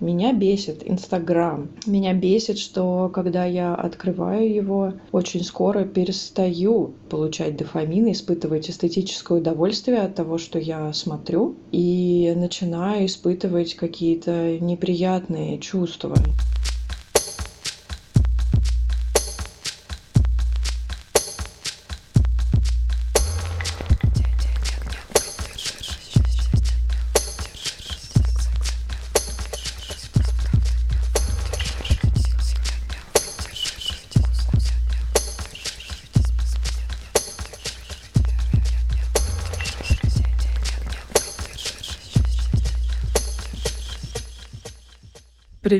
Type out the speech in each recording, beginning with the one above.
Меня бесит Инстаграм. Меня бесит, что когда я открываю его, очень скоро перестаю получать дофамин, испытывать эстетическое удовольствие от того, что я смотрю, и начинаю испытывать какие-то неприятные чувства.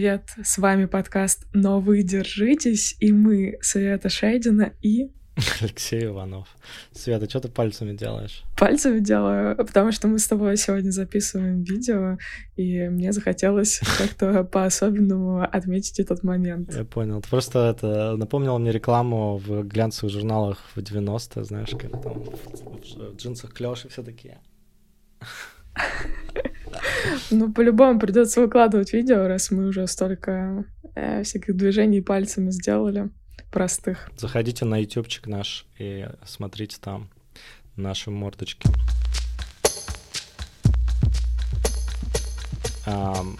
Привет, с вами подкаст «Но вы держитесь» и мы, Света Шейдина и... Алексей Иванов. Света, что ты пальцами делаешь? Пальцами делаю, потому что мы с тобой сегодня записываем видео, и мне захотелось как-то по-особенному отметить этот момент. Я понял. Ты просто это напомнил мне рекламу в глянцевых журналах в 90-е, знаешь, как там в, в джинсах клёши все такие. Ну, по-любому придется выкладывать видео, раз мы уже столько э, всяких движений пальцами сделали простых. Заходите на ютубчик наш и смотрите там наши мордочки.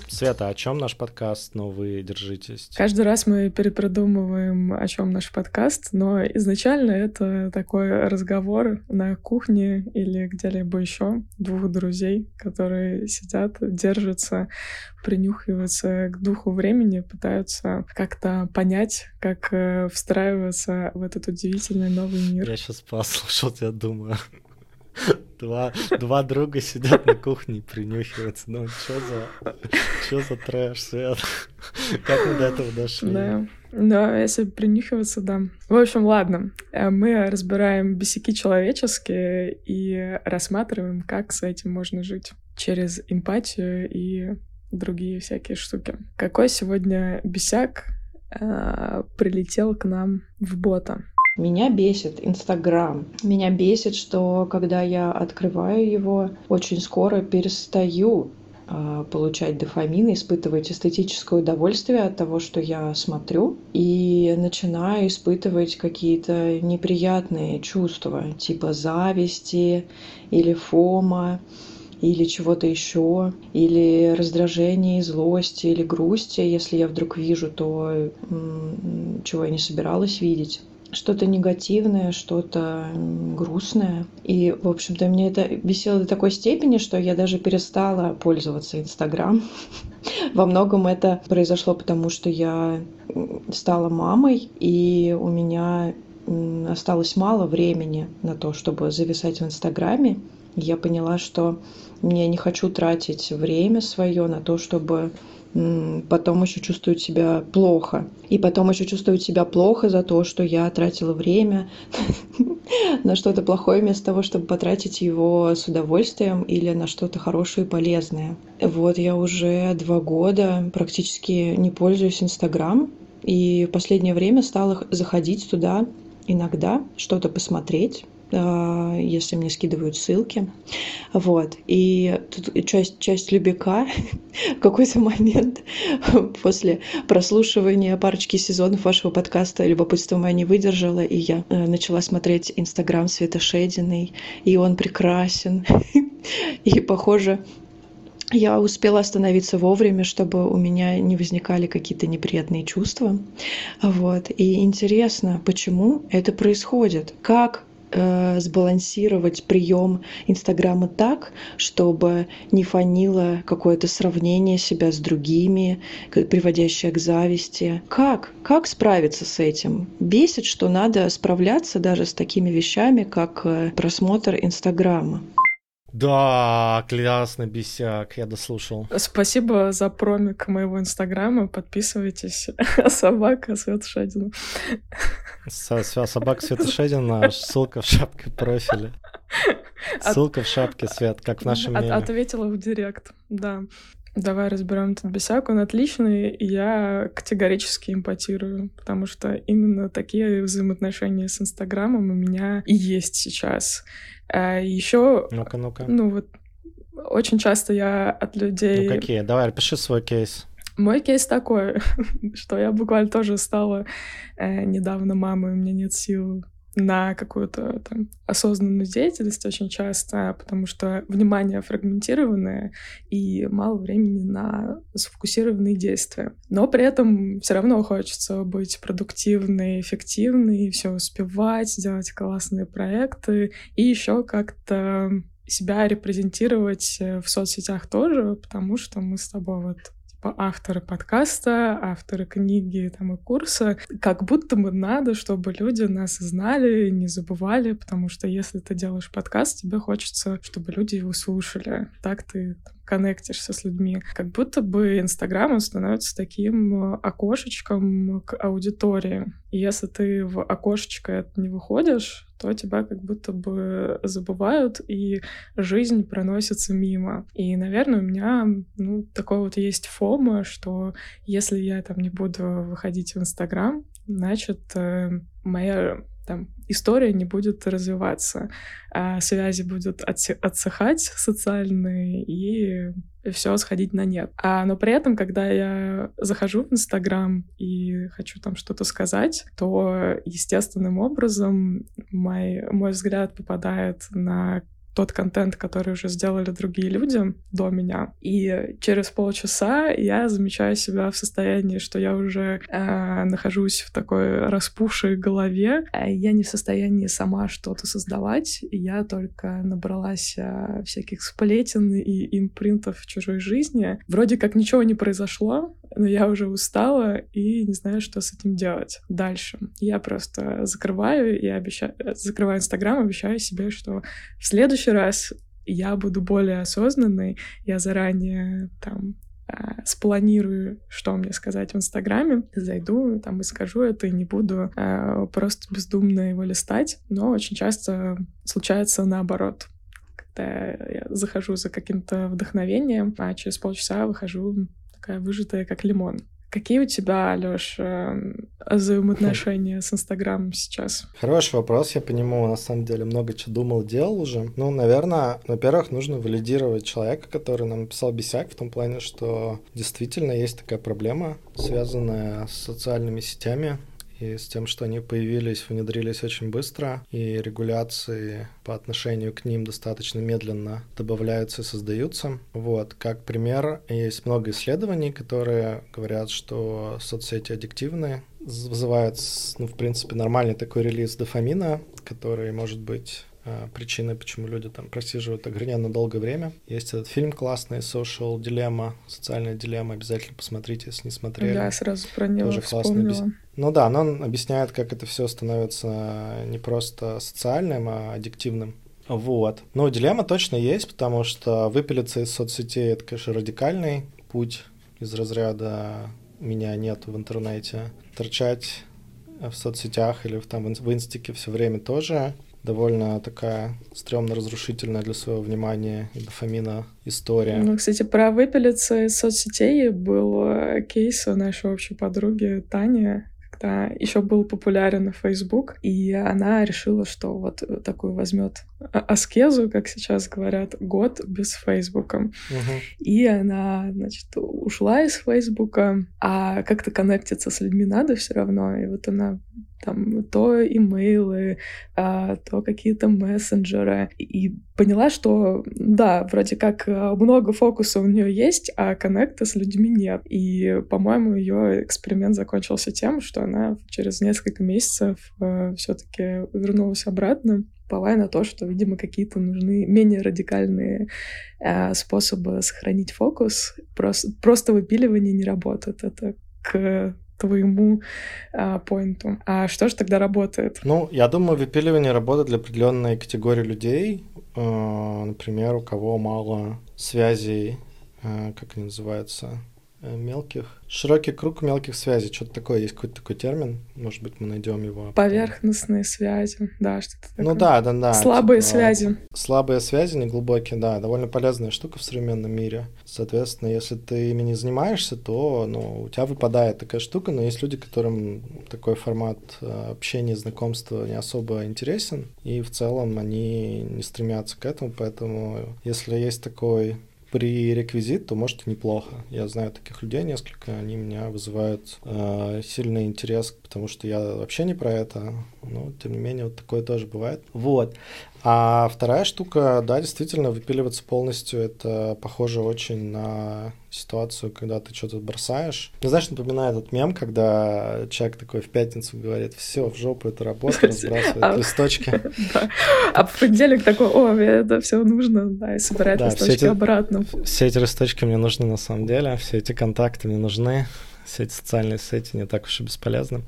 Света, о чем наш подкаст, но вы держитесь? Каждый раз мы перепродумываем, о чем наш подкаст, но изначально это такой разговор на кухне или где-либо еще двух друзей, которые сидят, держатся, принюхиваются к духу времени, пытаются как-то понять, как э, встраиваться в этот удивительный новый мир. Я сейчас послушал, я думаю, Два, два друга сидят на кухне и принюхиваются. Ну, что за, что за трэш, Свет? Как мы до этого дошли? Да. Да, если принюхиваться, да. В общем, ладно. Э, мы разбираем бесяки человеческие и рассматриваем, как с этим можно жить через эмпатию и другие всякие штуки. Какой сегодня бесяк э, прилетел к нам в бота? Меня бесит Инстаграм. Меня бесит, что когда я открываю его, очень скоро перестаю э, получать дофамин, испытывать эстетическое удовольствие от того, что я смотрю, и начинаю испытывать какие-то неприятные чувства, типа зависти или фома или чего-то еще, или раздражение, злости, или грусти, если я вдруг вижу то, чего я не собиралась видеть что-то негативное, что-то грустное. И, в общем-то, мне это бесило до такой степени, что я даже перестала пользоваться Инстаграм. Во многом это произошло потому, что я стала мамой, и у меня осталось мало времени на то, чтобы зависать в Инстаграме. Я поняла, что я не хочу тратить время свое на то, чтобы потом еще чувствуют себя плохо. И потом еще чувствуют себя плохо за то, что я тратила время на что-то плохое вместо того, чтобы потратить его с удовольствием или на что-то хорошее и полезное. Вот я уже два года практически не пользуюсь Инстаграм, и в последнее время стала заходить туда иногда, что-то посмотреть, если мне скидывают ссылки. Вот. И тут часть, часть Любика в какой-то момент после прослушивания парочки сезонов вашего подкаста «Любопытство мое не выдержало», и я э, начала смотреть Инстаграм Света Шединой, и он прекрасен. И, похоже, я успела остановиться вовремя, чтобы у меня не возникали какие-то неприятные чувства. Вот. И интересно, почему это происходит? Как сбалансировать прием Инстаграма так, чтобы не фанило какое-то сравнение себя с другими, приводящее к зависти. Как? Как справиться с этим? Бесит, что надо справляться даже с такими вещами, как э, просмотр Инстаграма. Да, классно, бесяк, я дослушал. Спасибо за промик моего инстаграма, подписывайтесь. Собака Света Шадина. Собака Света Шадина, ссылка в шапке профиля. Ссылка в шапке, Свет, как в нашем меме. Ответила в директ, да. Давай разберем этот бесяк. Он отличный, и я категорически импотирую, потому что именно такие взаимоотношения с Инстаграмом у меня и есть сейчас. А еще... Ну-ка, ну-ка. Ну вот, очень часто я от людей... Ну какие? Давай, пиши свой кейс. Мой кейс такой, что я буквально тоже стала э, недавно мамой, у меня нет сил на какую-то там осознанную деятельность очень часто, потому что внимание фрагментированное и мало времени на сфокусированные действия. Но при этом все равно хочется быть продуктивной, эффективной, все успевать, делать классные проекты и еще как-то себя репрезентировать в соцсетях тоже, потому что мы с тобой вот авторы подкаста, авторы книги там, и курса, как будто бы надо, чтобы люди нас знали, не забывали, потому что если ты делаешь подкаст, тебе хочется, чтобы люди его слушали. Так ты там, коннектишься с людьми. Как будто бы Инстаграм становится таким окошечком к аудитории. И если ты в окошечко не выходишь, то тебя как будто бы забывают, и жизнь проносится мимо. И, наверное, у меня ну, такое вот есть фома, что если я там не буду выходить в Инстаграм, значит, э, моя там история не будет развиваться, а связи будут отсыхать социальные, и все сходить на нет. А, но при этом, когда я захожу в Инстаграм и хочу там что-то сказать, то естественным образом мой, мой взгляд попадает на тот контент, который уже сделали другие люди до меня. И через полчаса я замечаю себя в состоянии, что я уже э, нахожусь в такой распухшей голове. Я не в состоянии сама что-то создавать. Я только набралась э, всяких сплетен и импринтов в чужой жизни. Вроде как ничего не произошло, но я уже устала и не знаю, что с этим делать дальше. Я просто закрываю и обещаю, закрываю Инстаграм, обещаю себе, что в следующий раз я буду более осознанной, я заранее там а, спланирую, что мне сказать в Инстаграме, зайду там и скажу это, и не буду э, просто бездумно его листать, но очень часто случается наоборот когда я захожу за каким-то вдохновением, а через полчаса выхожу такая выжатая, как лимон. Какие у тебя, Алёш, эм, взаимоотношения с Инстаграмом сейчас? Хороший вопрос, я по нему на самом деле много чего думал, делал уже. Ну, наверное, во-первых, нужно валидировать человека, который нам написал бесяк, в том плане, что действительно есть такая проблема, связанная с социальными сетями, и с тем, что они появились, внедрились очень быстро, и регуляции по отношению к ним достаточно медленно добавляются и создаются. Вот, как пример, есть много исследований, которые говорят, что соцсети аддиктивные, вызывают, ну, в принципе, нормальный такой релиз дофамина, который может быть причины, почему люди там просиживают ограниченно долгое время. Есть этот фильм классный, Social Dilemma, социальная дилемма, обязательно посмотрите, если не смотрели. Да, сразу про него Тоже вспомнила. Классный. Ну да, но он объясняет, как это все становится не просто социальным, а аддиктивным. Вот. Но дилемма точно есть, потому что выпилиться из соцсетей — это, конечно, радикальный путь из разряда «меня нет в интернете». Торчать в соцсетях или в, там, в инстике все время тоже довольно такая стрёмно-разрушительная для своего внимания и дофамина история. Ну, кстати, про выпилиться из соцсетей был э, кейс у нашей общей подруги Тани, когда еще был популярен Facebook, и она решила, что вот такую возьмет аскезу, как сейчас говорят, год без Фейсбука. Угу. И она, значит, ушла из Фейсбука, а как-то коннектиться с людьми надо все равно. И вот она там то имейлы, а, то какие-то мессенджеры. И поняла, что да, вроде как а, много фокуса у нее есть, а коннекта с людьми нет. И, по-моему, ее эксперимент закончился тем, что она через несколько месяцев а, все-таки вернулась обратно уповая на то, что, видимо, какие-то нужны менее радикальные э, способы сохранить фокус. Просто, просто выпиливание не работает. Это к твоему а, поинту. А что же тогда работает? Ну, я думаю, выпиливание работает для определенной категории людей. Э, например, у кого мало связей, э, как они называются, мелких Широкий круг мелких связей, что-то такое, есть какой-то такой термин, может быть, мы найдем его. Поверхностные связи, да, что-то такое. Ну да, да, да. Слабые типа, связи. Слабые связи, неглубокие, да, довольно полезная штука в современном мире. Соответственно, если ты ими не занимаешься, то ну, у тебя выпадает такая штука, но есть люди, которым такой формат э, общения, знакомства не особо интересен, и в целом они не стремятся к этому, поэтому если есть такой пререквизит, то может неплохо. Я знаю таких людей несколько, они меня вызывают э, сильный интерес, потому что я вообще не про это, но тем не менее вот такое тоже бывает. Вот. А вторая штука, да, действительно, выпиливаться полностью, это похоже очень на ситуацию, когда ты что-то бросаешь. Ну, знаешь, напоминает этот мем, когда человек такой в пятницу говорит, все, в жопу это работа, разбрасывает а листочки. А в понедельник такой, о, мне это все нужно, да, и собирает листочки обратно. Все эти листочки мне нужны на самом деле, все эти контакты мне нужны все эти социальные сети не так уж и бесполезны.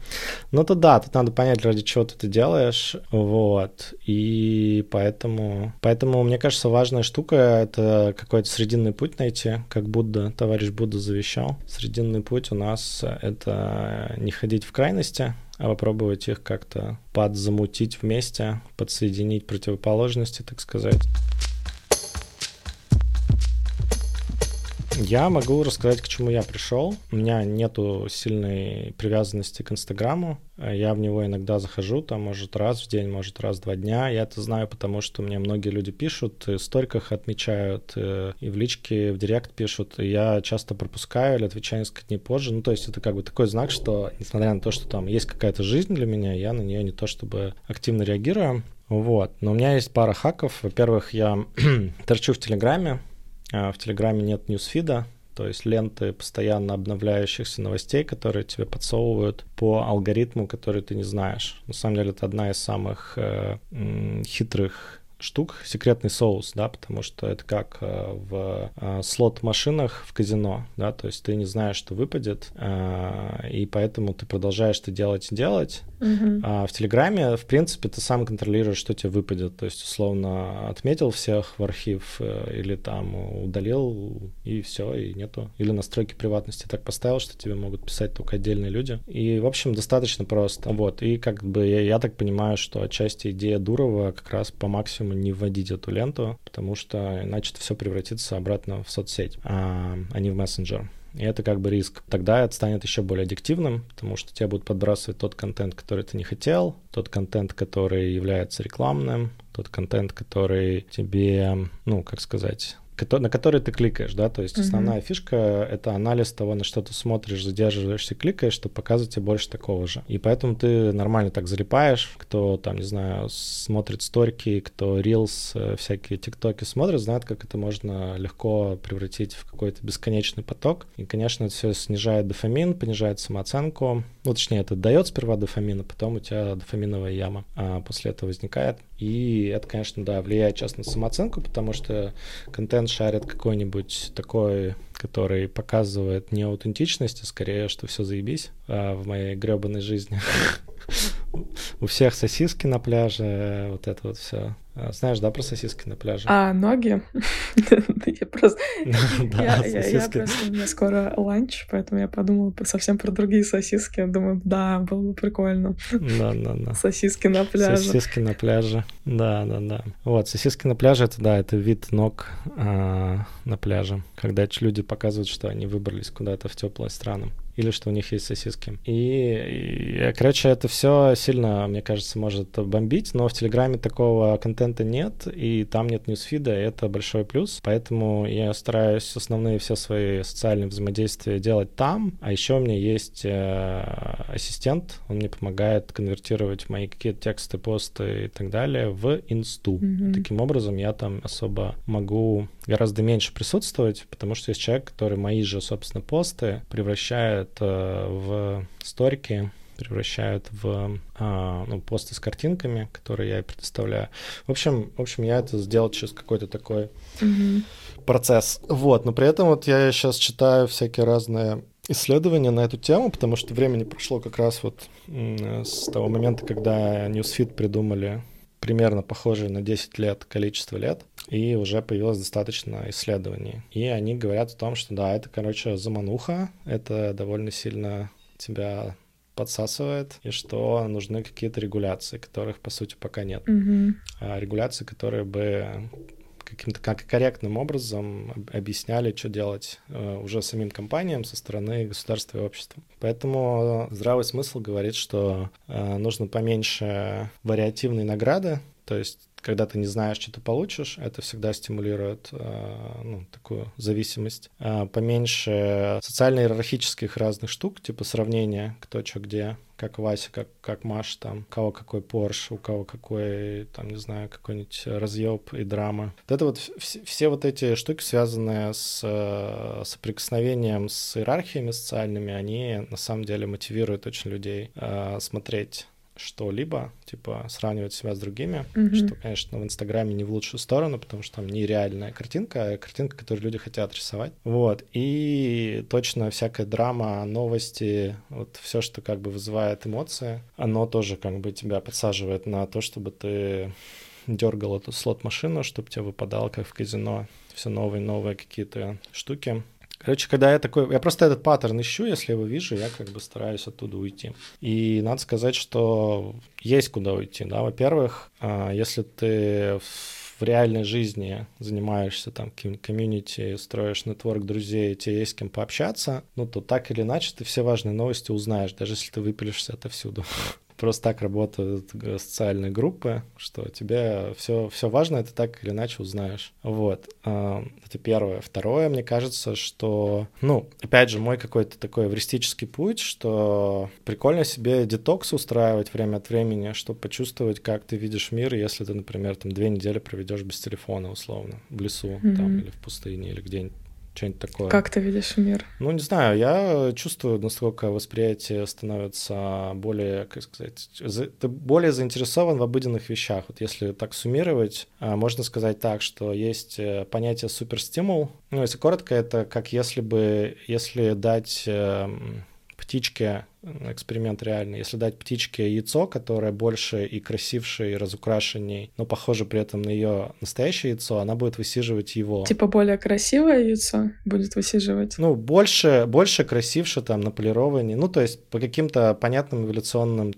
Но то да, тут надо понять, ради чего ты это делаешь, вот, и поэтому, поэтому, мне кажется, важная штука — это какой-то срединный путь найти, как Будда, товарищ Будда завещал. Срединный путь у нас — это не ходить в крайности, а попробовать их как-то подзамутить вместе, подсоединить противоположности, так сказать. Я могу рассказать, к чему я пришел. У меня нету сильной привязанности к Инстаграму. Я в него иногда захожу, там, может, раз в день, может, раз в два дня. Я это знаю, потому что мне многие люди пишут, и в сториках отмечают, э, и в личке, в директ пишут. И я часто пропускаю или отвечаю несколько дней позже. Ну, то есть это как бы такой знак, что, несмотря на то, что там есть какая-то жизнь для меня, я на нее не то чтобы активно реагирую. Вот. Но у меня есть пара хаков. Во-первых, я торчу в Телеграме, в Телеграме нет ньюсфида, то есть ленты постоянно обновляющихся новостей, которые тебе подсовывают по алгоритму, который ты не знаешь. На самом деле это одна из самых э, хитрых штук секретный соус, да, потому что это как э, в э, слот-машинах в казино, да, то есть ты не знаешь, что выпадет, э, и поэтому ты продолжаешь это делать и делать. Uh-huh. А в Телеграме, в принципе, ты сам контролируешь, что тебе выпадет, то есть условно отметил всех в архив или там удалил и все, и нету. Или настройки приватности так поставил, что тебе могут писать только отдельные люди. И, в общем, достаточно просто. Вот, и как бы я, я так понимаю, что отчасти идея Дурова как раз по максимуму не вводить эту ленту, потому что иначе все превратится обратно в соцсеть, а, а не в мессенджер. И это как бы риск. Тогда это станет еще более аддиктивным, потому что тебе будут подбрасывать тот контент, который ты не хотел, тот контент, который является рекламным, тот контент, который тебе, ну, как сказать, на который ты кликаешь, да, то есть mm-hmm. основная фишка — это анализ того, на что ты смотришь, задерживаешься, кликаешь, чтобы показывать тебе больше такого же. И поэтому ты нормально так залипаешь, кто там, не знаю, смотрит сторики, кто рилс, э, всякие тиктоки смотрит, знает, как это можно легко превратить в какой-то бесконечный поток. И, конечно, это все снижает дофамин, понижает самооценку. Ну, точнее, это дает сперва дофамин, а потом у тебя дофаминовая яма а после этого возникает. И это, конечно, да, влияет часто на самооценку, потому что контент шарит какой-нибудь такой, который показывает не аутентичность, а скорее, что все заебись а в моей гребаной жизни. У всех сосиски на пляже, вот это вот все. А, знаешь, да, про сосиски на пляже? А, ноги? Я просто... Я просто... У меня скоро ланч, поэтому я подумала совсем про другие сосиски. Думаю, да, было бы прикольно. Да, да, да. Сосиски на пляже. Сосиски на пляже. Да, да, да. Вот, сосиски на пляже, это, да, это вид ног а, на пляже. Когда люди показывают, что они выбрались куда-то в теплые страны или что у них есть сосиски. И, и короче, это все сильно, мне кажется, может бомбить, но в Телеграме такого контента нет, и там нет ньюсфида, и это большой плюс. Поэтому я стараюсь основные все свои социальные взаимодействия делать там, а еще у меня есть э, ассистент, он мне помогает конвертировать мои какие-то тексты, посты и так далее в инсту. Mm-hmm. Таким образом, я там особо могу гораздо меньше присутствовать, потому что есть человек, который мои же, собственно, посты превращает э, в сторики, превращают в а, ну, посты с картинками, которые я предоставляю. В общем, в общем, я это сделал через какой-то такой mm-hmm. процесс. Вот, но при этом вот я сейчас читаю всякие разные исследования на эту тему, потому что времени прошло как раз вот с того момента, когда Newsfeed придумали примерно похожее на 10 лет количество лет, и уже появилось достаточно исследований. И они говорят о том, что да, это, короче, замануха, это довольно сильно тебя подсасывает, и что нужны какие-то регуляции, которых, по сути, пока нет. А регуляции, которые бы каким-то как корректным образом объясняли, что делать э, уже самим компаниям со стороны государства и общества. Поэтому здравый смысл говорит, что э, нужно поменьше вариативной награды, То есть когда ты не знаешь, что ты получишь, это всегда стимулирует э, ну, такую зависимость. Поменьше социально-иерархических разных штук, типа сравнения, кто что где, как Вася, как, как Маша, там, у кого какой Порш, у кого какой, там, не знаю, какой-нибудь разъеб и драма. Вот это вот все, все вот эти штуки, связанные с э, соприкосновением с иерархиями социальными, они на самом деле мотивируют очень людей э, смотреть что-либо, типа сравнивать себя с другими, mm-hmm. что, конечно, в Инстаграме не в лучшую сторону, потому что там нереальная картинка, а картинка, которую люди хотят рисовать. Вот. И точно всякая драма, новости, вот все, что как бы вызывает эмоции, оно тоже как бы тебя подсаживает на то, чтобы ты дергал эту слот-машину, чтобы тебе выпадало, как в казино, все новые-новые какие-то штуки. Короче, когда я такой... Я просто этот паттерн ищу, если его вижу, я как бы стараюсь оттуда уйти. И надо сказать, что есть куда уйти, да. Во-первых, а, если ты в реальной жизни занимаешься там комьюнити, строишь нетворк друзей, тебе есть с кем пообщаться, ну, то так или иначе ты все важные новости узнаешь, даже если ты выпилишься отовсюду. Просто так работают социальные группы, что тебе все, все важно, ты так или иначе узнаешь. Вот. А, это первое. Второе, мне кажется, что, ну, опять же, мой какой-то такой эвристический путь, что прикольно себе детокс устраивать время от времени, чтобы почувствовать, как ты видишь мир, если ты, например, там две недели проведешь без телефона, условно, в лесу mm-hmm. там или в пустыне или где-нибудь что-нибудь такое. Как ты видишь мир? Ну, не знаю, я чувствую, насколько восприятие становится более, как сказать, ты более заинтересован в обыденных вещах. Вот если так суммировать, а, можно сказать так, что есть э, понятие суперстимул. Ну, если коротко, это как если бы, если дать эм, птичке эксперимент реальный. Если дать птичке яйцо, которое больше и красивше, и разукрашенней, но похоже при этом на ее настоящее яйцо, она будет высиживать его. Типа более красивое яйцо будет высиживать? Ну, больше, больше красивше, там, на полировании. Ну, то есть по каким-то понятным эволюционным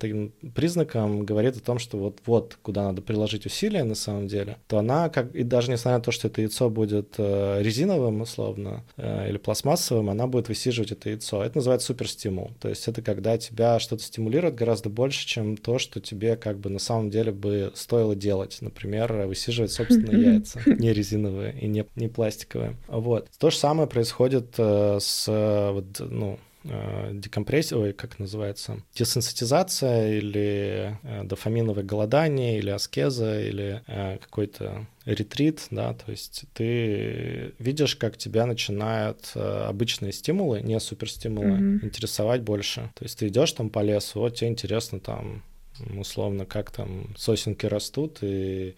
признакам говорит о том, что вот, вот куда надо приложить усилия на самом деле, то она, как, и даже несмотря на то, что это яйцо будет э, резиновым, условно, э, или пластмассовым, она будет высиживать это яйцо. Это называется суперстимул. То есть это как когда тебя что-то стимулирует гораздо больше, чем то, что тебе как бы на самом деле бы стоило делать. Например, высиживать собственные яйца, не резиновые и не, не пластиковые. Вот. То же самое происходит э, с вот, ну, э, декомпрессия, ой, как называется, десенситизация или э, дофаминовое голодание, или аскеза, или э, какой-то ретрит, да, то есть ты видишь, как тебя начинают э, обычные стимулы, не суперстимулы, mm-hmm. интересовать больше. То есть ты идешь там по лесу, вот тебе интересно там условно, как там сосенки растут, и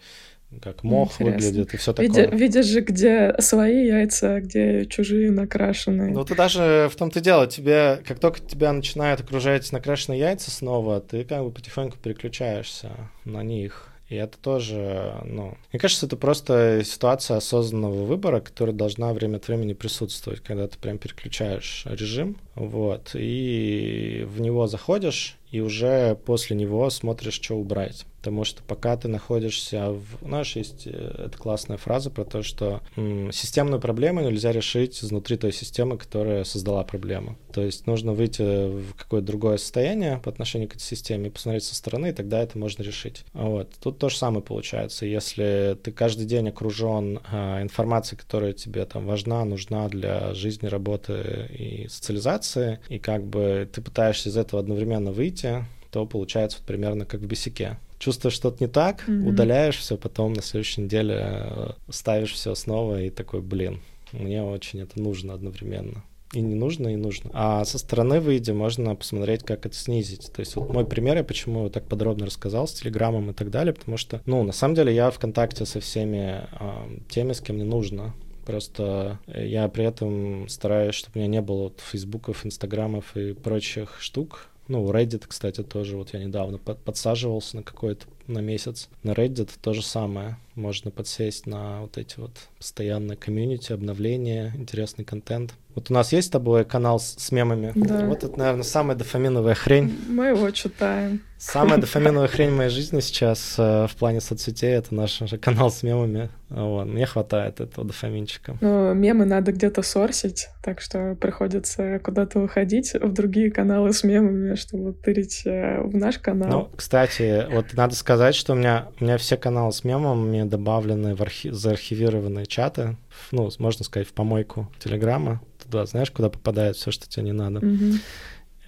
как мох Интересно. выглядит и все такое. Видя, видишь же, где свои яйца, а где чужие накрашенные. Ну, ты даже в том-то дело, тебе, как только тебя начинают окружать накрашенные яйца снова, ты как бы потихоньку переключаешься на них. И это тоже, ну, мне кажется, это просто ситуация осознанного выбора, которая должна время от времени присутствовать, когда ты прям переключаешь режим, вот, и в него заходишь, и уже после него смотришь, что убрать. Потому что пока ты находишься в... Знаешь, есть э, эта классная фраза про то, что м, системную проблему нельзя решить изнутри той системы, которая создала проблему. То есть нужно выйти в какое-то другое состояние по отношению к этой системе и посмотреть со стороны, и тогда это можно решить. Вот. Тут то же самое получается. Если ты каждый день окружен а, информацией, которая тебе там важна, нужна для жизни, работы и социализации, и как бы ты пытаешься из этого одновременно выйти, то получается вот примерно как в бесике чувствуешь что-то не так, mm-hmm. удаляешь все, потом на следующей неделе э, ставишь все снова и такой, блин, мне очень это нужно одновременно. И не нужно, и нужно. А со стороны выйдя, можно посмотреть, как это снизить. То есть вот мой пример, я почему так подробно рассказал с Телеграмом и так далее, потому что, ну, на самом деле я в контакте со всеми э, теми, с кем мне нужно. Просто я при этом стараюсь, чтобы у меня не было вот фейсбуков, инстаграмов и прочих штук, ну, Reddit, кстати, тоже. Вот я недавно подсаживался на какой-то на месяц. На Reddit то же самое. можно подсесть на вот эти вот постоянные комьюнити, обновления, интересный контент. Вот у нас есть с тобой канал с, с мемами. Да. Вот это, наверное, самая дофаминовая хрень. Мы его читаем. Самая дофаминовая хрень моей жизни сейчас э, в плане соцсетей — это наш канал с мемами. Вот. Мне хватает этого дофаминчика. Но мемы надо где-то сорсить, так что приходится куда-то выходить в другие каналы с мемами, чтобы тырить э, в наш канал. Ну, кстати, вот надо сказать, что у меня, у меня все каналы с мемами добавлены в архи... заархивированные чаты, ну, можно сказать, в помойку Телеграма туда, знаешь, куда попадает все, что тебе не надо. Мгм.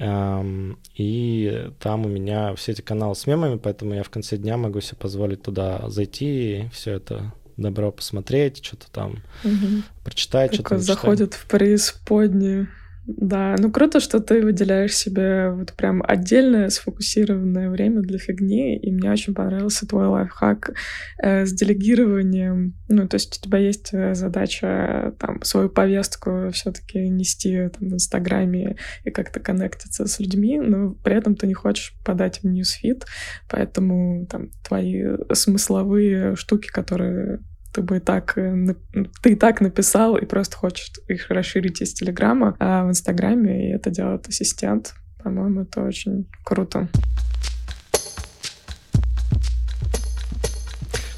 И там у меня все эти каналы с мемами, поэтому я в конце дня могу себе позволить туда зайти и все это добро посмотреть, что-то там Мгм. прочитать, что-то заходит в преисподнюю. Да, ну круто, что ты выделяешь себе вот прям отдельное сфокусированное время для фигни, и мне очень понравился твой лайфхак э, с делегированием. Ну, то есть у тебя есть э, задача там свою повестку все таки нести там, в Инстаграме и как-то коннектиться с людьми, но при этом ты не хочешь подать в ньюсфит, поэтому там твои смысловые штуки, которые ты бы так, э, ты и так написал и просто хочешь их расширить из Телеграма а в Инстаграме, и это делает ассистент. По-моему, это очень круто.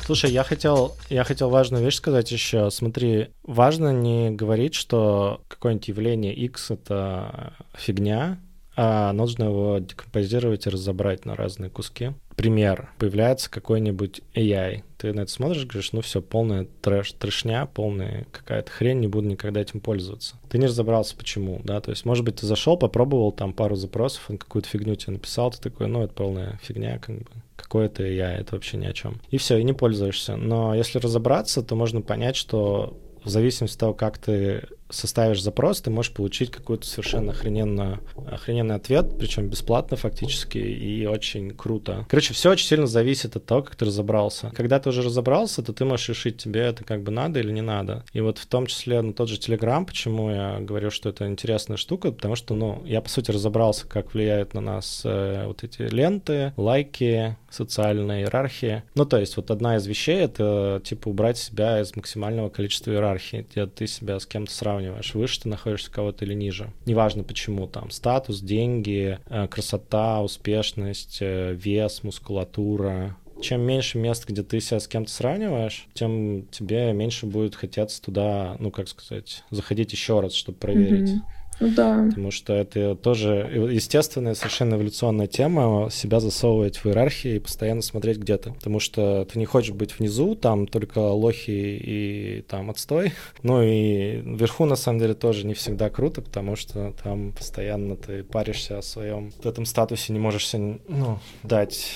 Слушай, я хотел, я хотел важную вещь сказать еще. Смотри, важно не говорить, что какое-нибудь явление X — это фигня, а нужно его декомпозировать и разобрать на разные куски. Пример. Появляется какой-нибудь AI. Ты на это смотришь, говоришь, ну все, полная трэш, трешня, полная какая-то хрень, не буду никогда этим пользоваться. Ты не разобрался, почему, да, то есть, может быть, ты зашел, попробовал там пару запросов, он какую-то фигню тебе написал, ты такой, ну, это полная фигня, как бы, какое это я, это вообще ни о чем. И все, и не пользуешься. Но если разобраться, то можно понять, что в зависимости от того, как ты составишь запрос, ты можешь получить какой-то совершенно охрененно, охрененный ответ, причем бесплатно фактически, и очень круто. Короче, все очень сильно зависит от того, как ты разобрался. Когда ты уже разобрался, то ты можешь решить, тебе это как бы надо или не надо. И вот в том числе, ну, тот же Telegram, почему я говорю, что это интересная штука, потому что, ну, я, по сути, разобрался, как влияют на нас э, вот эти ленты, лайки, социальная иерархия. Ну, то есть вот одна из вещей — это, типа, убрать себя из максимального количества иерархии, где ты себя с кем-то сравниваешь, выше ты находишься кого-то или ниже. Неважно почему, там, статус, деньги, э, красота, успешность, э, вес, мускулатура, чем меньше мест, где ты себя с кем-то сравниваешь, тем тебе меньше будет хотеться туда, ну, как сказать, заходить еще раз, чтобы проверить. Мгм. Да. Потому что это тоже естественная, совершенно эволюционная тема себя засовывать в иерархии и постоянно смотреть где то Потому что ты не хочешь быть внизу, там только лохи и там отстой. Ну и вверху, на самом деле, тоже не всегда круто, потому что там постоянно ты паришься о своем в этом статусе, не можешь себе, ну, дать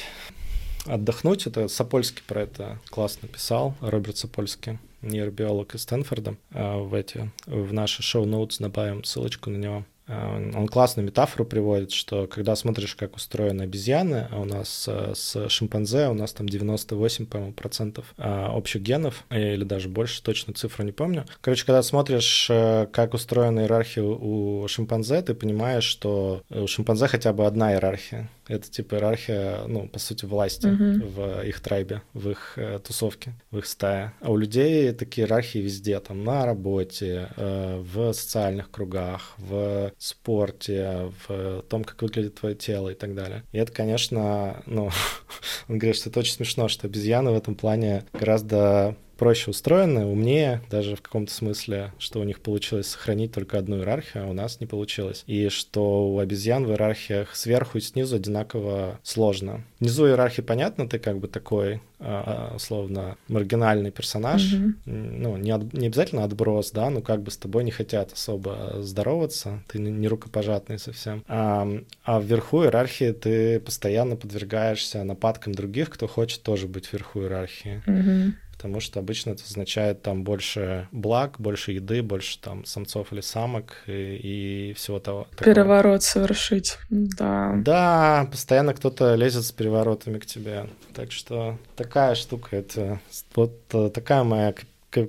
отдохнуть. Это Сапольский про это классно писал, Роберт Сапольский нейробиолог из Стэнфорда, а, в эти в наши шоу-ноутс добавим ссылочку на него. А, Он классную метафору приводит, что когда смотришь, как устроены обезьяны, а у нас а, с шимпанзе у нас там 98, по-моему, процентов общих генов, или даже больше, точно цифру не помню. Короче, когда смотришь, э, как устроена иерархия у шимпанзе, ты понимаешь, что у шимпанзе хотя бы одна иерархия. Это типа иерархия, ну, по сути, власти Мгм. в их трайбе, в их э, тусовке, в их стае. А у людей такие иерархии везде, там, на работе, э, в социальных кругах, в спорте, в том, как выглядит твое тело и так далее. И это, конечно, ну, он говорит, что это очень смешно, что обезьяны в этом плане гораздо проще устроены, умнее, даже в каком-то смысле, что у них получилось сохранить только одну иерархию, а у нас не получилось. И что у обезьян в иерархиях сверху и снизу одинаково сложно. Внизу иерархии понятно, ты как бы такой, а, условно, маргинальный персонаж. М, ну, не, от- не обязательно отброс, да, но как бы с тобой не хотят особо здороваться, ты не, рукопожатный совсем. А, а вверху иерархии ты постоянно подвергаешься нападкам других, кто хочет тоже быть вверху иерархии. Мгм. Потому что обычно это означает там больше благ, больше еды, больше там самцов или самок и, и всего того. такого. Переворот совершить. Да. Да, постоянно кто-то лезет с переворотами к тебе. Так что такая штука, это вот э, такая моя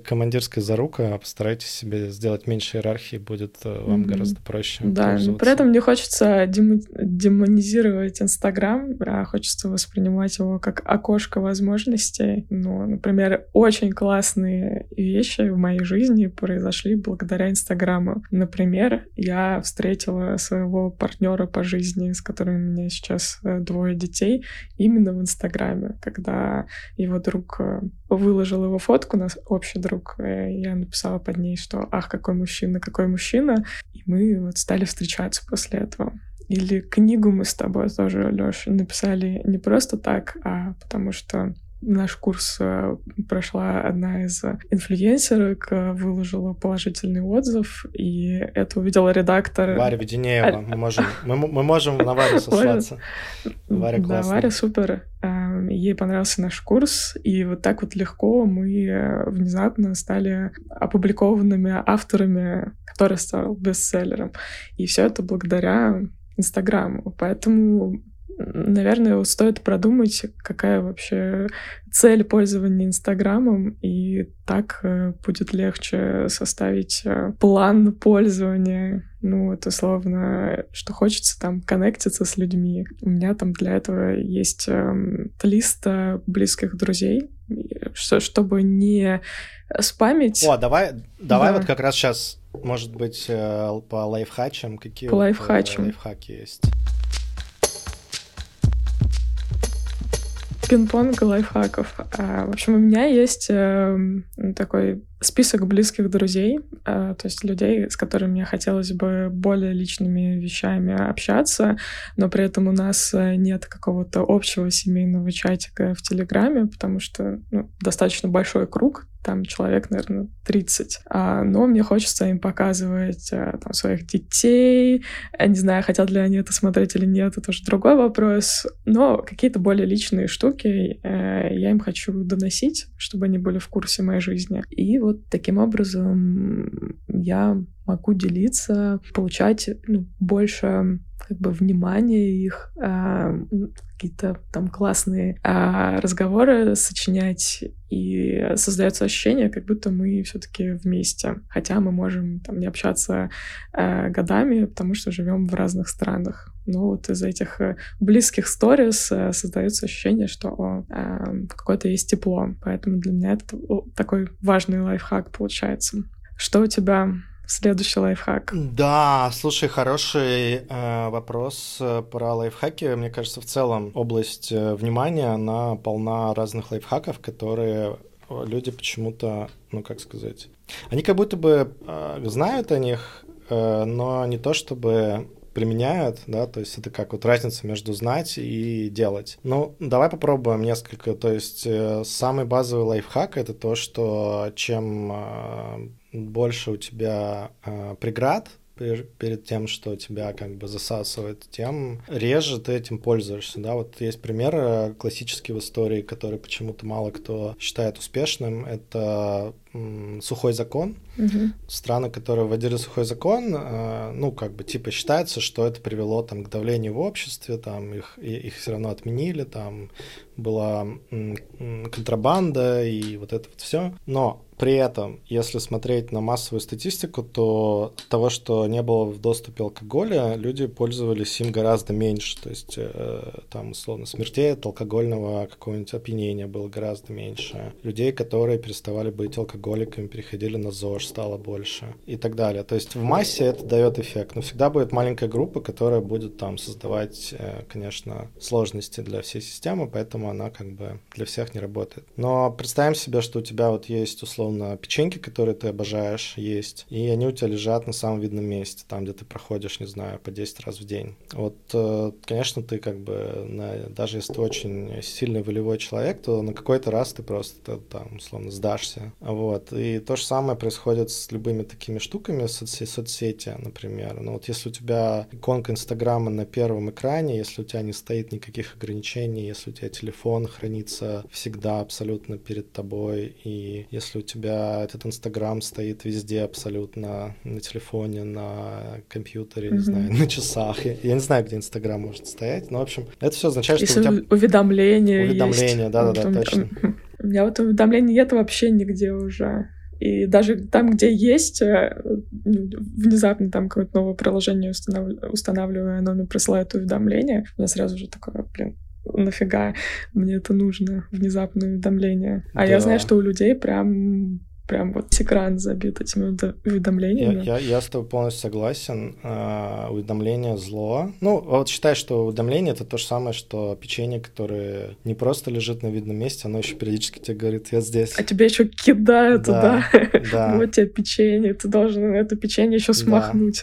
командирская зарука, постарайтесь себе сделать меньше иерархии, будет э, вам mm-hmm. гораздо проще. Да, при этом не хочется демонизировать Инстаграм, а хочется воспринимать его как окошко возможностей. Ну, например, очень классные вещи в моей жизни произошли благодаря Инстаграму. Например, я встретила своего партнера по жизни, с которым у меня сейчас э, двое детей, именно в Инстаграме, когда его друг э, выложил его фотку, наш общий друг, э, я написала под ней, что «Ах, какой мужчина, какой мужчина!» И мы вот стали встречаться после этого. Или книгу мы с тобой тоже, Лёша, написали не просто так, а потому что наш курс э, прошла одна из инфлюенсерок, э, выложила положительный отзыв, и это увидела редактор. Варя Веденеева. А... Мы, можем, мы, мы можем на Варю сослаться. Варя классная. Да, Варя супер. Эм, ей понравился наш курс, и вот так вот легко мы э, внезапно стали опубликованными авторами, который стал бестселлером. И все это благодаря Инстаграму. Поэтому наверное, стоит продумать, какая вообще цель пользования Инстаграмом, и так э, будет легче составить э, план пользования. Ну, это словно, что хочется там коннектиться с людьми. У меня там для этого есть эм, лист близких друзей, что, чтобы не спамить. О, давай, давай да. вот как раз сейчас, может быть, э, по лайфхачам, какие по лайфхачам. лайфхаки есть. Пинг-понг лайфхаков. А, в общем, у меня есть э, такой список близких друзей, э, то есть людей, с которыми хотелось бы более личными вещами общаться, но при этом у нас э, нет какого-то общего семейного чатика в Телеграме, потому что ну, достаточно большой круг, там человек, наверное, 30. А, но мне хочется им показывать а, там, своих детей. Я не знаю, хотят ли они это смотреть или нет, это уже другой вопрос. Но какие-то более личные штуки э, я им хочу доносить, чтобы они были в курсе моей жизни. И вот таким образом я могу делиться, получать ну, больше как бы внимания их, а, какие-то там классные а, разговоры сочинять, и создается ощущение, как будто мы все-таки вместе. Хотя мы можем там не общаться а, годами, потому что живем в разных странах. Но вот из этих э, близких сторис а, создается ощущение, что а, какое-то есть тепло. Поэтому для меня это такой важный лайфхак получается. Что у тебя Следующий лайфхак. Да, слушай, хороший э, вопрос э, про лайфхаки. Мне кажется, в целом область э, внимания, она полна разных лайфхаков, которые люди почему-то, ну как сказать, они как будто бы э, знают о них, э, но не то чтобы применяют, да, то есть это как вот разница между знать и делать. Ну, давай попробуем несколько, то есть э, самый базовый лайфхак это то, что чем э, больше у тебя э, преград перед тем, что тебя как бы засасывает, тем реже ты этим пользуешься, да, вот есть пример классический в истории, который почему-то мало кто считает успешным, это сухой закон. Угу. Страны, которые вводили сухой закон, э, ну, как бы, типа, считается, что это привело там к давлению в обществе, там, их, их все равно отменили, там, была контрабанда и вот это вот все. Но при этом, если смотреть на массовую статистику, то того, что не было в доступе алкоголя, люди пользовались им гораздо меньше. То есть, э, там, условно, смертей от алкогольного какого-нибудь опьянения было гораздо меньше. Людей, которые переставали быть алкоголем алкоголиками, переходили на ЗОЖ, стало больше и так далее. То есть в массе это дает эффект, но всегда будет маленькая группа, которая будет там создавать, э, конечно, сложности для всей системы, поэтому она как бы для всех не работает. Но представим себе, что у тебя вот есть условно печеньки, которые ты обожаешь есть, и они у тебя лежат на самом видном месте, там, где ты проходишь, не знаю, по 10 раз в день. Вот, э, конечно, ты как бы, на, даже если ты очень сильный волевой человек, то на какой-то раз ты просто там, условно, сдашься. Вот вот. И то же самое происходит с любыми такими штуками, соцсети, соцсети, например. Ну вот если у тебя иконка Инстаграма на первом экране, если у тебя не стоит никаких ограничений, если у тебя телефон хранится всегда абсолютно перед тобой, и если у тебя этот Инстаграм стоит везде абсолютно на телефоне, на компьютере, mm-hmm. не знаю, на часах. Я, я не знаю, где Инстаграм может стоять, но, в общем, это все означает, что у тебя... уведомления Уведомления, да-да-да, точно. У меня вот уведомлений нет вообще нигде уже. И даже там, где есть, э, внезапно там какое-то новое приложение установ... устанавливаю, оно мне присылает уведомление, у меня сразу же такое, блин, нафига мне это нужно, внезапное уведомление. А да. я знаю, что у людей прям прям вот экран забит этими уведомлениями. Я, я, я с тобой полностью согласен. Uh, уведомление зло. Ну, вот считай, что уведомление это то же самое, что печенье, которое не просто лежит на видном месте, оно еще периодически тебе говорит, я здесь. А тебе еще кидают да, туда. Да. вот тебе печенье, ты должен это печенье еще смахнуть.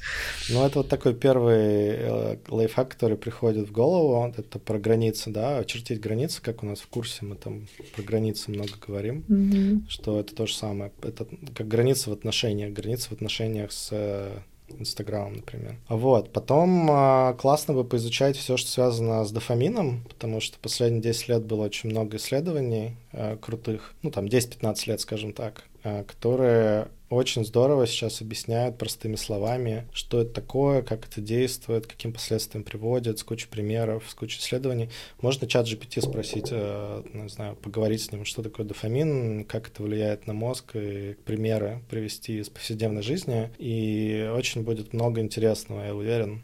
Да. Ну, это вот такой первый э, лайфхак, который приходит в голову. Это про границы, да, очертить границы, как у нас в курсе мы там про границы много говорим, что это то же самое это как граница в отношениях, граница в отношениях с э, Инстаграмом, например. Вот. Потом э, классно бы поизучать все, что связано с дофамином, потому что последние 10 лет было очень много исследований э, крутых, ну там 10-15 лет, скажем так, э, которые очень здорово сейчас объясняют простыми словами, что это такое, как это действует, каким последствиям приводит, с кучей примеров, с кучей исследований. Можно чат GPT спросить, э, не знаю, поговорить с ним, что такое дофамин, как это влияет на мозг, и примеры привести из повседневной жизни. И очень будет много интересного, я уверен,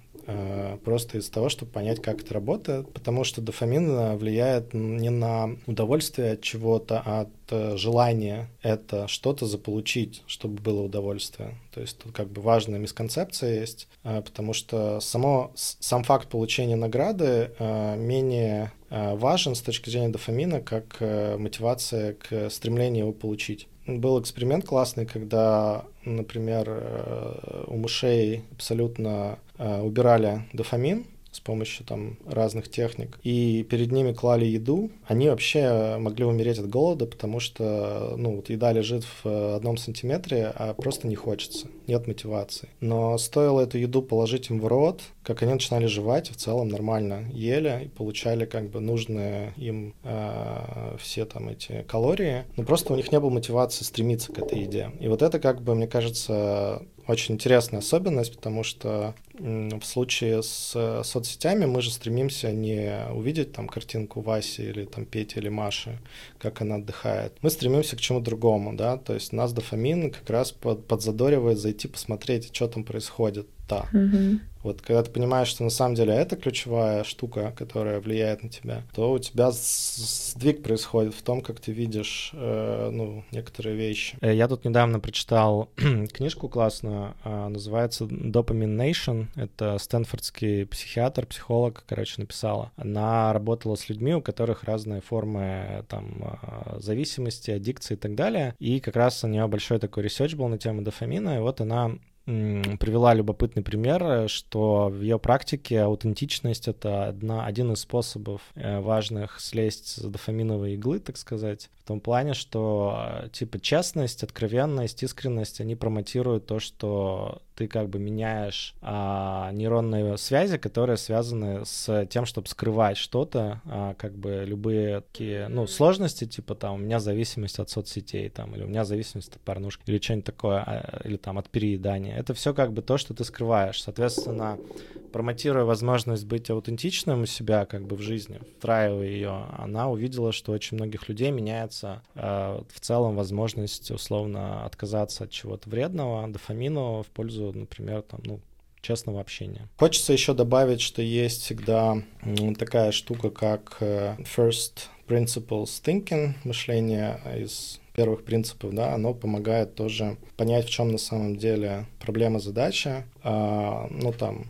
просто из того, чтобы понять, как это работает, потому что дофамин влияет не на удовольствие от чего-то, а от э, желания это что-то заполучить, чтобы было удовольствие. То есть тут как бы важная мисконцепция есть, э, потому что само, сам факт получения награды менее важен с точки зрения дофамина, как мотивация к стремлению его получить. Был эксперимент классный, когда, например, у мышей абсолютно Э, убирали дофамин с помощью там разных техник, и перед ними клали еду, они вообще могли умереть от голода, потому что, ну, вот еда лежит в одном сантиметре, а просто не хочется, нет мотивации. Но стоило эту еду положить им в рот, как они начинали жевать, в целом нормально ели и получали как бы нужные им э, все там эти калории, но просто у них не было мотивации стремиться к этой еде. И вот это как бы, мне кажется, очень интересная особенность, потому что в случае с э, соцсетями мы же стремимся не увидеть там картинку Васи или там Пети или Маши, как она отдыхает. Мы стремимся к чему-то другому, да, то есть нас дофамин как раз под, подзадоривает зайти посмотреть, что там происходит та. Mm-hmm. Вот когда ты понимаешь, что на самом деле это ключевая штука, которая влияет на тебя, то у тебя сдвиг происходит в том, как ты видишь э, ну, некоторые вещи. Э, я тут недавно прочитал книжку классную, э, называется Dopamine Nation. Это стэнфордский психиатр, психолог, короче, написала. Она работала с людьми, у которых разные формы там э, зависимости, аддикции и так далее. И как раз у нее большой такой research был на тему дофамина. И вот она привела любопытный пример, что в ее практике аутентичность — это одна, один из способов э, важных слезть с дофаминовой иглы, так сказать, в том плане, что э, типа честность, откровенность, искренность, они промотируют то, что ты как бы меняешь а, нейронные связи, которые связаны с тем, чтобы скрывать что-то, а, как бы любые такие, ну, сложности, типа там у меня зависимость от соцсетей, там, или у меня зависимость от порнушки, или что-нибудь такое, а, или там от переедания. Это все как бы то, что ты скрываешь. Соответственно, промотируя возможность быть аутентичным у себя как бы в жизни, встраивая ее, она увидела, что очень многих людей меняется э, в целом возможность условно отказаться от чего-то вредного, дофамину в пользу например, там, ну, честного общения. Хочется еще добавить, что есть всегда такая штука, как э, first principles thinking, мышление из первых принципов, да, оно помогает тоже понять, в чем на самом деле проблема, задача. А, ну, там,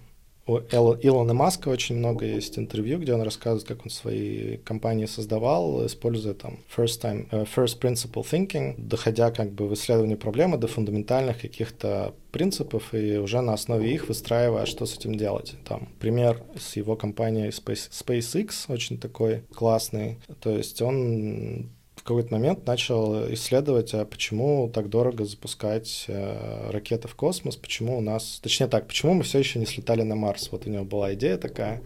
у Илона Маска очень много есть интервью, где он рассказывает, как он свои компании создавал, используя там first time, uh, first principle thinking, доходя как бы в исследовании проблемы до фундаментальных каких-то принципов и уже на основе их выстраивая, что с этим делать. Там пример с его компанией Space, SpaceX очень такой классный. То есть он какой-то момент начал исследовать, а почему так дорого запускать э, ракеты в космос, почему у нас, точнее так, почему мы все еще не слетали на Марс. Вот у него была идея такая,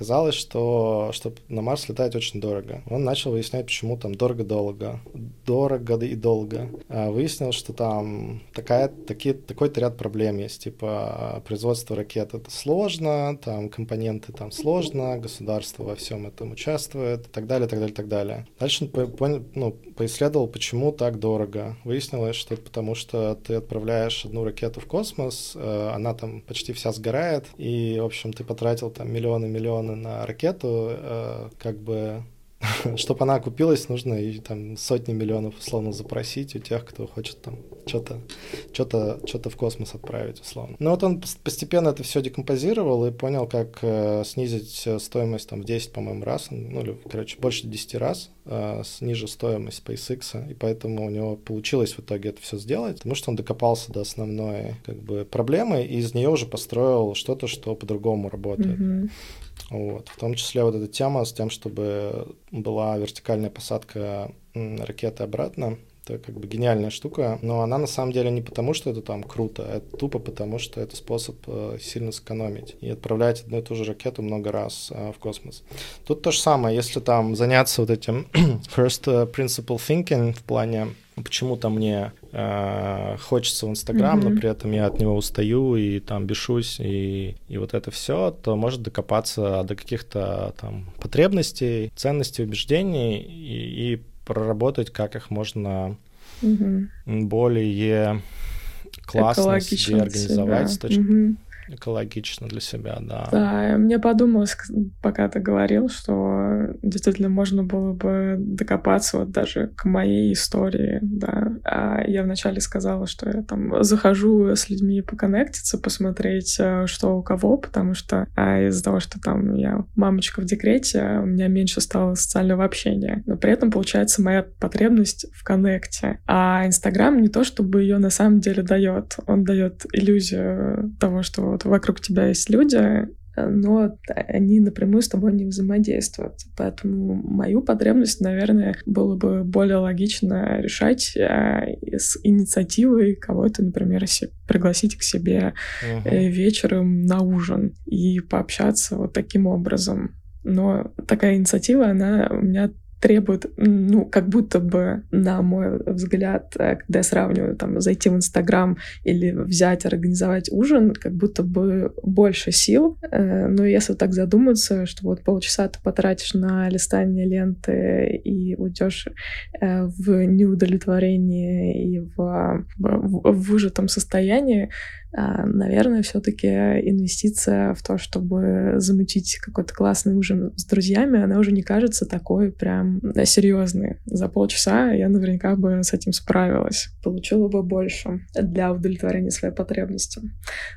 Казалось, что чтобы на Марс летать очень дорого. Он начал выяснять, почему там дорого-долго, дорого и долго. А выяснил, что там такая, такие, такой-то ряд проблем есть, типа производство ракет это сложно, там компоненты там сложно, государство во всем этом участвует, и так далее, так далее, так далее. Дальше он понял, ну, поисследовал, почему так дорого. Выяснилось, что это потому, что ты отправляешь одну ракету в космос, э, она там почти вся сгорает, и, в общем, ты потратил там миллионы-миллионы на ракету, э, как бы чтобы она окупилась, нужно и там сотни миллионов условно запросить у тех, кто хочет там что-то что-то что-то в космос отправить условно. Но вот он постепенно это все декомпозировал и понял, как э, снизить стоимость там в 10, по-моему, раз, ну или, короче, больше 10 раз э, ниже стоимость SpaceX, и поэтому у него получилось в итоге это все сделать, потому что он докопался до основной как бы проблемы и из нее уже построил что-то, что по-другому работает. Mm-hmm. Вот. В том числе вот эта тема с тем, чтобы была вертикальная посадка ракеты обратно, это как бы гениальная штука, но она на самом деле не потому, что это там круто, а это тупо потому, что это способ э, сильно сэкономить и отправлять одну и ту же ракету много раз э, в космос. Тут то же самое, если там заняться вот этим first principle thinking в плане почему-то мне э, хочется в Инстаграм, mm-hmm. но при этом я от него устаю и там бешусь, и, и вот это все, то может докопаться до каких-то там потребностей, ценностей, убеждений и, и проработать, как их можно mm-hmm. более классно себе организовать себя. с точки mm-hmm экологично для себя, да. Да, мне подумалось, пока ты говорил, что действительно можно было бы докопаться вот даже к моей истории, да. А я вначале сказала, что я там захожу с людьми поконнектиться, посмотреть, э, что у кого, потому что а из-за того, что там я мамочка в декрете, у меня меньше стало социального общения. Но при этом, получается, моя потребность в коннекте. А Инстаграм не то, чтобы ее на самом деле дает. Он дает иллюзию того, что вот вокруг тебя есть люди, но они напрямую с тобой не взаимодействуют. Поэтому мою потребность, наверное, было бы более логично решать э, с инициативой кого-то, например, пригласить к себе uh-huh. вечером на ужин и пообщаться вот таким образом. Но такая инициатива, она у меня требует, ну, как будто бы, на мой взгляд, э, когда я сравниваю, там, зайти в Инстаграм или взять, организовать ужин, как будто бы больше сил. Э, но если так задуматься, что вот полчаса ты потратишь на листание ленты и уйдешь э, в неудовлетворение и в, в, в выжатом состоянии, наверное, все-таки инвестиция в то, чтобы замутить какой-то классный ужин с друзьями, она уже не кажется такой прям серьезной. За полчаса я наверняка бы с этим справилась, получила бы больше для удовлетворения своей потребности.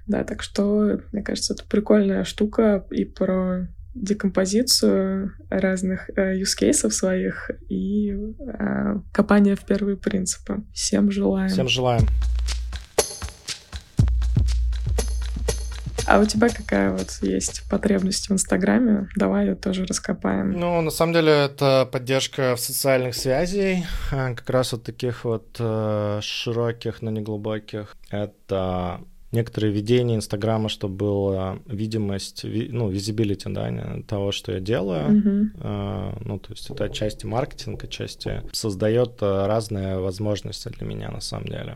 Да, так что, мне кажется, это прикольная штука и про декомпозицию разных э, use cases своих и э, копание в первые принципы. Всем желаем. Всем желаем. А у тебя какая вот есть потребность в Инстаграме? Давай ее тоже раскопаем. Ну, на самом деле, это поддержка в социальных связей, а, как раз вот таких вот э, широких, но не глубоких. Это некоторые видения Инстаграма, чтобы была видимость, ну, визибилити, да, того, что я делаю. Mm-hmm. Ну, то есть это отчасти маркетинг, отчасти создает э, разные возможности для меня, на самом деле.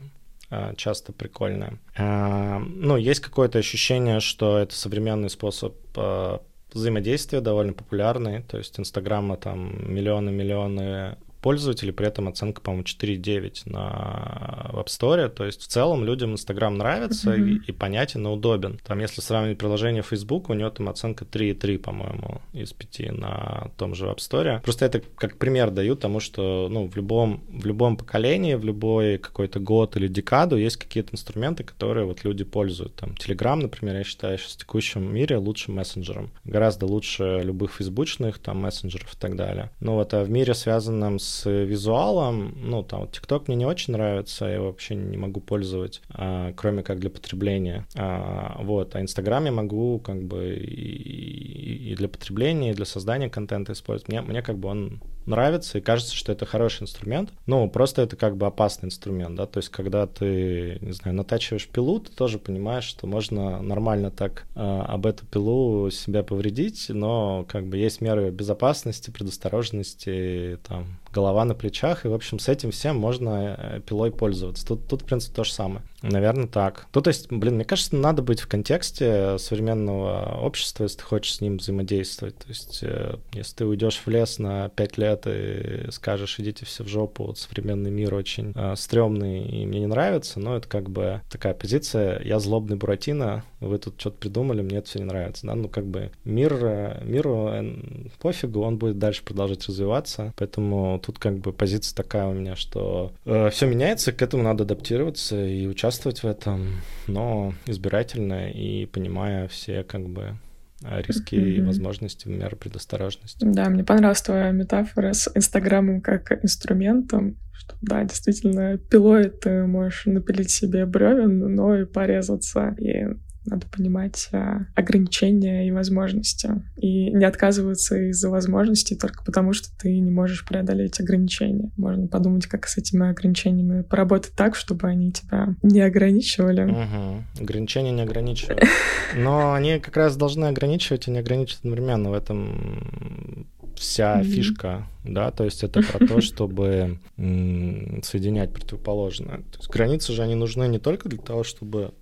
А, часто прикольная. Ну, есть какое-то ощущение, что это современный способ а, взаимодействия, довольно популярный. То есть Инстаграма там миллионы-миллионы пользователей, при этом оценка, по-моему, 4,9 на App Store. То есть в целом людям Instagram нравится mm-hmm. и, и понятен и удобен. Там, если сравнивать приложение Facebook, у него там оценка 3,3, по-моему, из 5 на том же App Store. Просто это как пример даю тому, что ну, в, любом, в любом поколении, в любой какой-то год или декаду есть какие-то инструменты, которые вот люди пользуют. Там Telegram, например, я считаю сейчас в текущем мире лучшим мессенджером. Гораздо лучше любых фейсбучных там мессенджеров и так далее. Ну вот, а в мире, связанном с с визуалом, ну, там, TikTok мне не очень нравится, я его вообще не могу пользовать, а, кроме как для потребления. А, вот, а Инстаграм я могу как бы и, и для потребления, и для создания контента использовать. Мне, мне как бы он нравится, и кажется, что это хороший инструмент. Ну, просто это как бы опасный инструмент, да, то есть когда ты, не знаю, натачиваешь пилу, ты тоже понимаешь, что можно нормально так э, об эту пилу себя повредить, но как бы есть меры безопасности, предосторожности, там, голова на плечах, и, в общем, с этим всем можно э, пилой пользоваться. Тут, тут в принципе, то же самое. Наверное, так. Ну, то есть, блин, мне кажется, надо быть в контексте современного общества, если ты хочешь с ним взаимодействовать. То есть, э, если ты уйдешь в лес на пять лет и скажешь, идите все в жопу, вот современный мир очень э, стрёмный и мне не нравится, но это как бы такая позиция, я злобный Буратино, вы тут что-то придумали, мне это все не нравится, да, ну, как бы мир, э, миру пофигу, он будет дальше продолжать развиваться, поэтому тут как бы позиция такая у меня, что э, все меняется, к этому надо адаптироваться и участвовать в этом, но избирательно и понимая все как бы риски mm-hmm. и возможности меры предосторожности. Да, мне понравилась твоя метафора с Инстаграмом как инструментом, что да, действительно, пилой ты можешь напилить себе бревен, но и порезаться. И надо понимать а, ограничения и возможности. И не отказываться из-за возможностей только потому, что ты не можешь преодолеть ограничения. Можно подумать, как с этими ограничениями поработать так, чтобы они тебя не ограничивали. Угу. Ограничения не ограничивают. Но они как раз должны ограничивать и не ограничивать одновременно. В этом вся mm-hmm. фишка, да, то есть это про то, чтобы соединять противоположное. То есть границы же они нужны не только для того, чтобы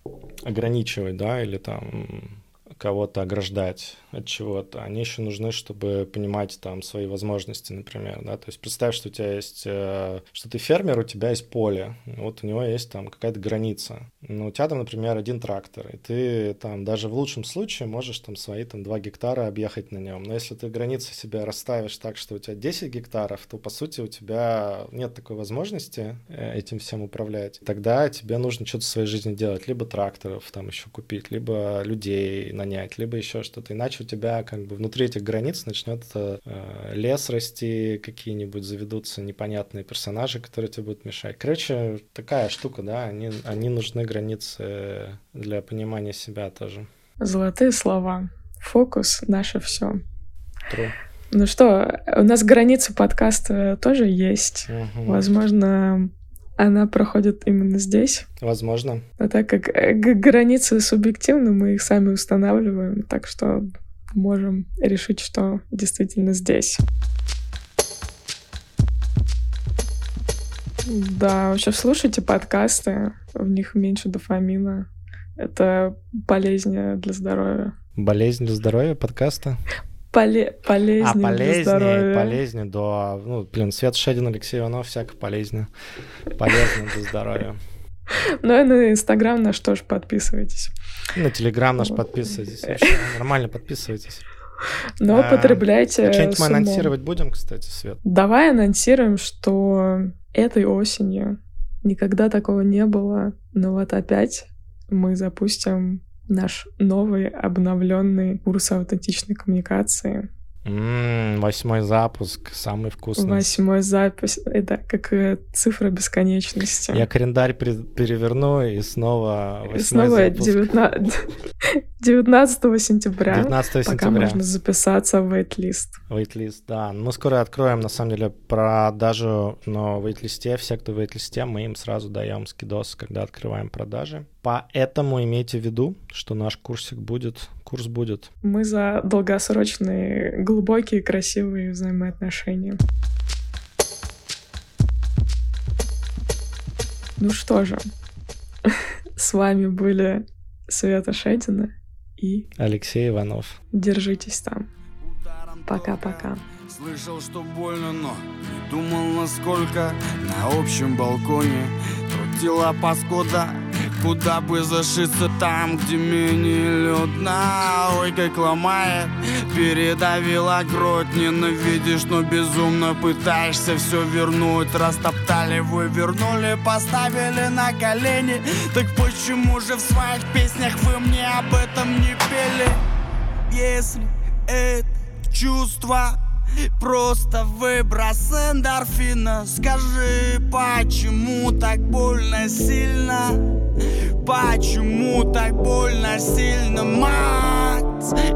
ограничивать, да, или там кого-то ограждать от чего-то. Они еще нужны, чтобы понимать там свои возможности, например, да. То есть представь, что у тебя есть, э, что ты фермер, у тебя есть поле, вот у него есть там какая-то граница. Ну, у тебя там, например, один трактор, и ты там даже в лучшем случае можешь там свои там 2 гектара объехать на нем. Но если ты границы себя расставишь так, что у тебя 10 гектаров, то по сути у тебя нет такой возможности э, этим всем управлять. Тогда тебе нужно что-то в своей жизни делать, либо тракторов там еще купить, либо людей на нанять, либо еще что-то. Иначе у тебя как бы внутри этих границ начнет э, лес расти, какие-нибудь заведутся непонятные персонажи, которые тебе будут мешать. Короче, такая штука, да, они, они нужны границы для понимания себя тоже. Золотые слова. Фокус — наше все. True. Ну что, у нас границы подкаста тоже есть. Угу. Возможно, она проходит именно здесь. Возможно. А так как э, границы субъективны, мы их сами устанавливаем, так что можем решить, что действительно здесь. Да, вообще слушайте подкасты, в них меньше дофамина. Это полезнее для здоровья. Болезнь для здоровья подкаста? Поле полезнее. А, полезнее, полезнее, да. Ну, блин, Свет Шедин, Алексей Иванов, всяко полезнее. Полезно для здоровья. Ну и на Инстаграм наш тоже подписывайтесь. на Телеграм наш подписывайтесь. нормально подписывайтесь. Но а, потребляйте Что-нибудь мы анонсировать будем, кстати, Свет? Давай анонсируем, что этой осенью никогда такого не было, но вот опять мы запустим наш новый обновленный курс аутентичной коммуникации. М-м, восьмой запуск, самый вкусный. Восьмой запись, это как э, цифра бесконечности. Я календарь переверну и снова восьмой и снова запуск. 19... 19 сентября. 19 сентября. Пока можно записаться в waitlist. Waitlist, да. Мы скоро откроем, на самом деле, продажу на waitlist. Все, кто в waitlist, мы им сразу даем скидос, когда открываем продажи. Поэтому имейте в виду, что наш курсик будет, курс будет. Мы за долгосрочные, глубокие, красивые взаимоотношения. Ну что же, с вами были Света Шедина и Алексей Иванов. Держитесь там. Пока-пока. Слышал, что больно, но не думал, насколько На общем балконе крутила паскуда Куда бы зашиться там, где менее людно Ой, как ломает, передавила грудь Ненавидишь, но безумно пытаешься все вернуть. Растоптали, вывернули, поставили на колени. Так почему же в своих песнях вы мне об этом не пели? Если это чувство Просто выброс эндорфина Скажи, почему так больно сильно? Почему так больно сильно, мать?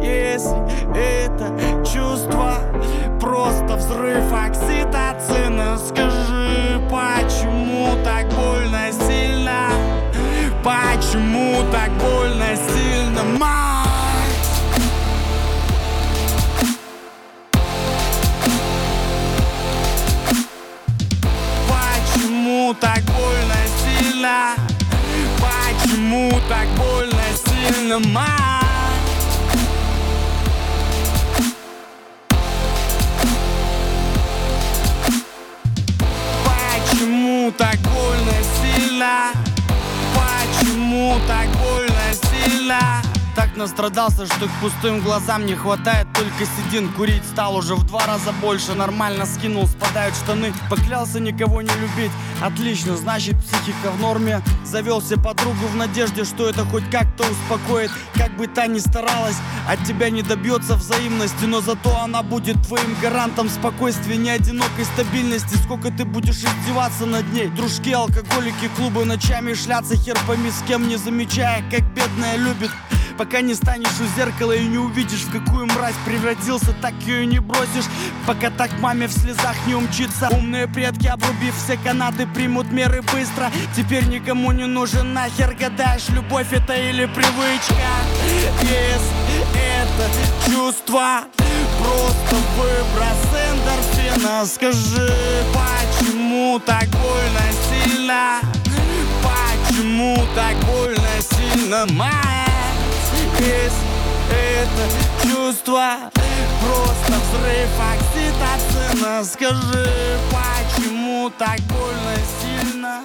Если это чувство Просто взрыв окситоцина Скажи, почему так больно сильно? Почему так больно сильно? Почему так больно сильно? Почему так больно сильно, мать? Почему так больно сильно? Почему так больно? Настрадался, что к пустым глазам не хватает только седин Курить стал уже в два раза больше, нормально скинул, спадают штаны Поклялся никого не любить, отлично, значит психика в норме. Завел себе подругу в надежде, что это хоть как-то успокоит. Как бы та ни старалась, от тебя не добьется взаимности Но зато она будет твоим гарантом спокойствия, не одинокой стабильности. Сколько ты будешь издеваться над ней? Дружки, алкоголики, клубы ночами шляться Хер пойми с кем, не замечая, как бедная любит Пока не станешь у зеркала и не увидишь, в какую мразь превратился, так ее не бросишь. Пока так маме в слезах не умчится. Умные предки, обрубив все канаты, примут меры быстро. Теперь никому не нужен нахер, гадаешь, любовь это или привычка. Если это чувство, просто выброс эндорфина. Скажи, почему так больно сильно? Почему так больно сильно, мать? Есть это чувство Просто взрыв окситоцина Скажи, почему так больно сильно?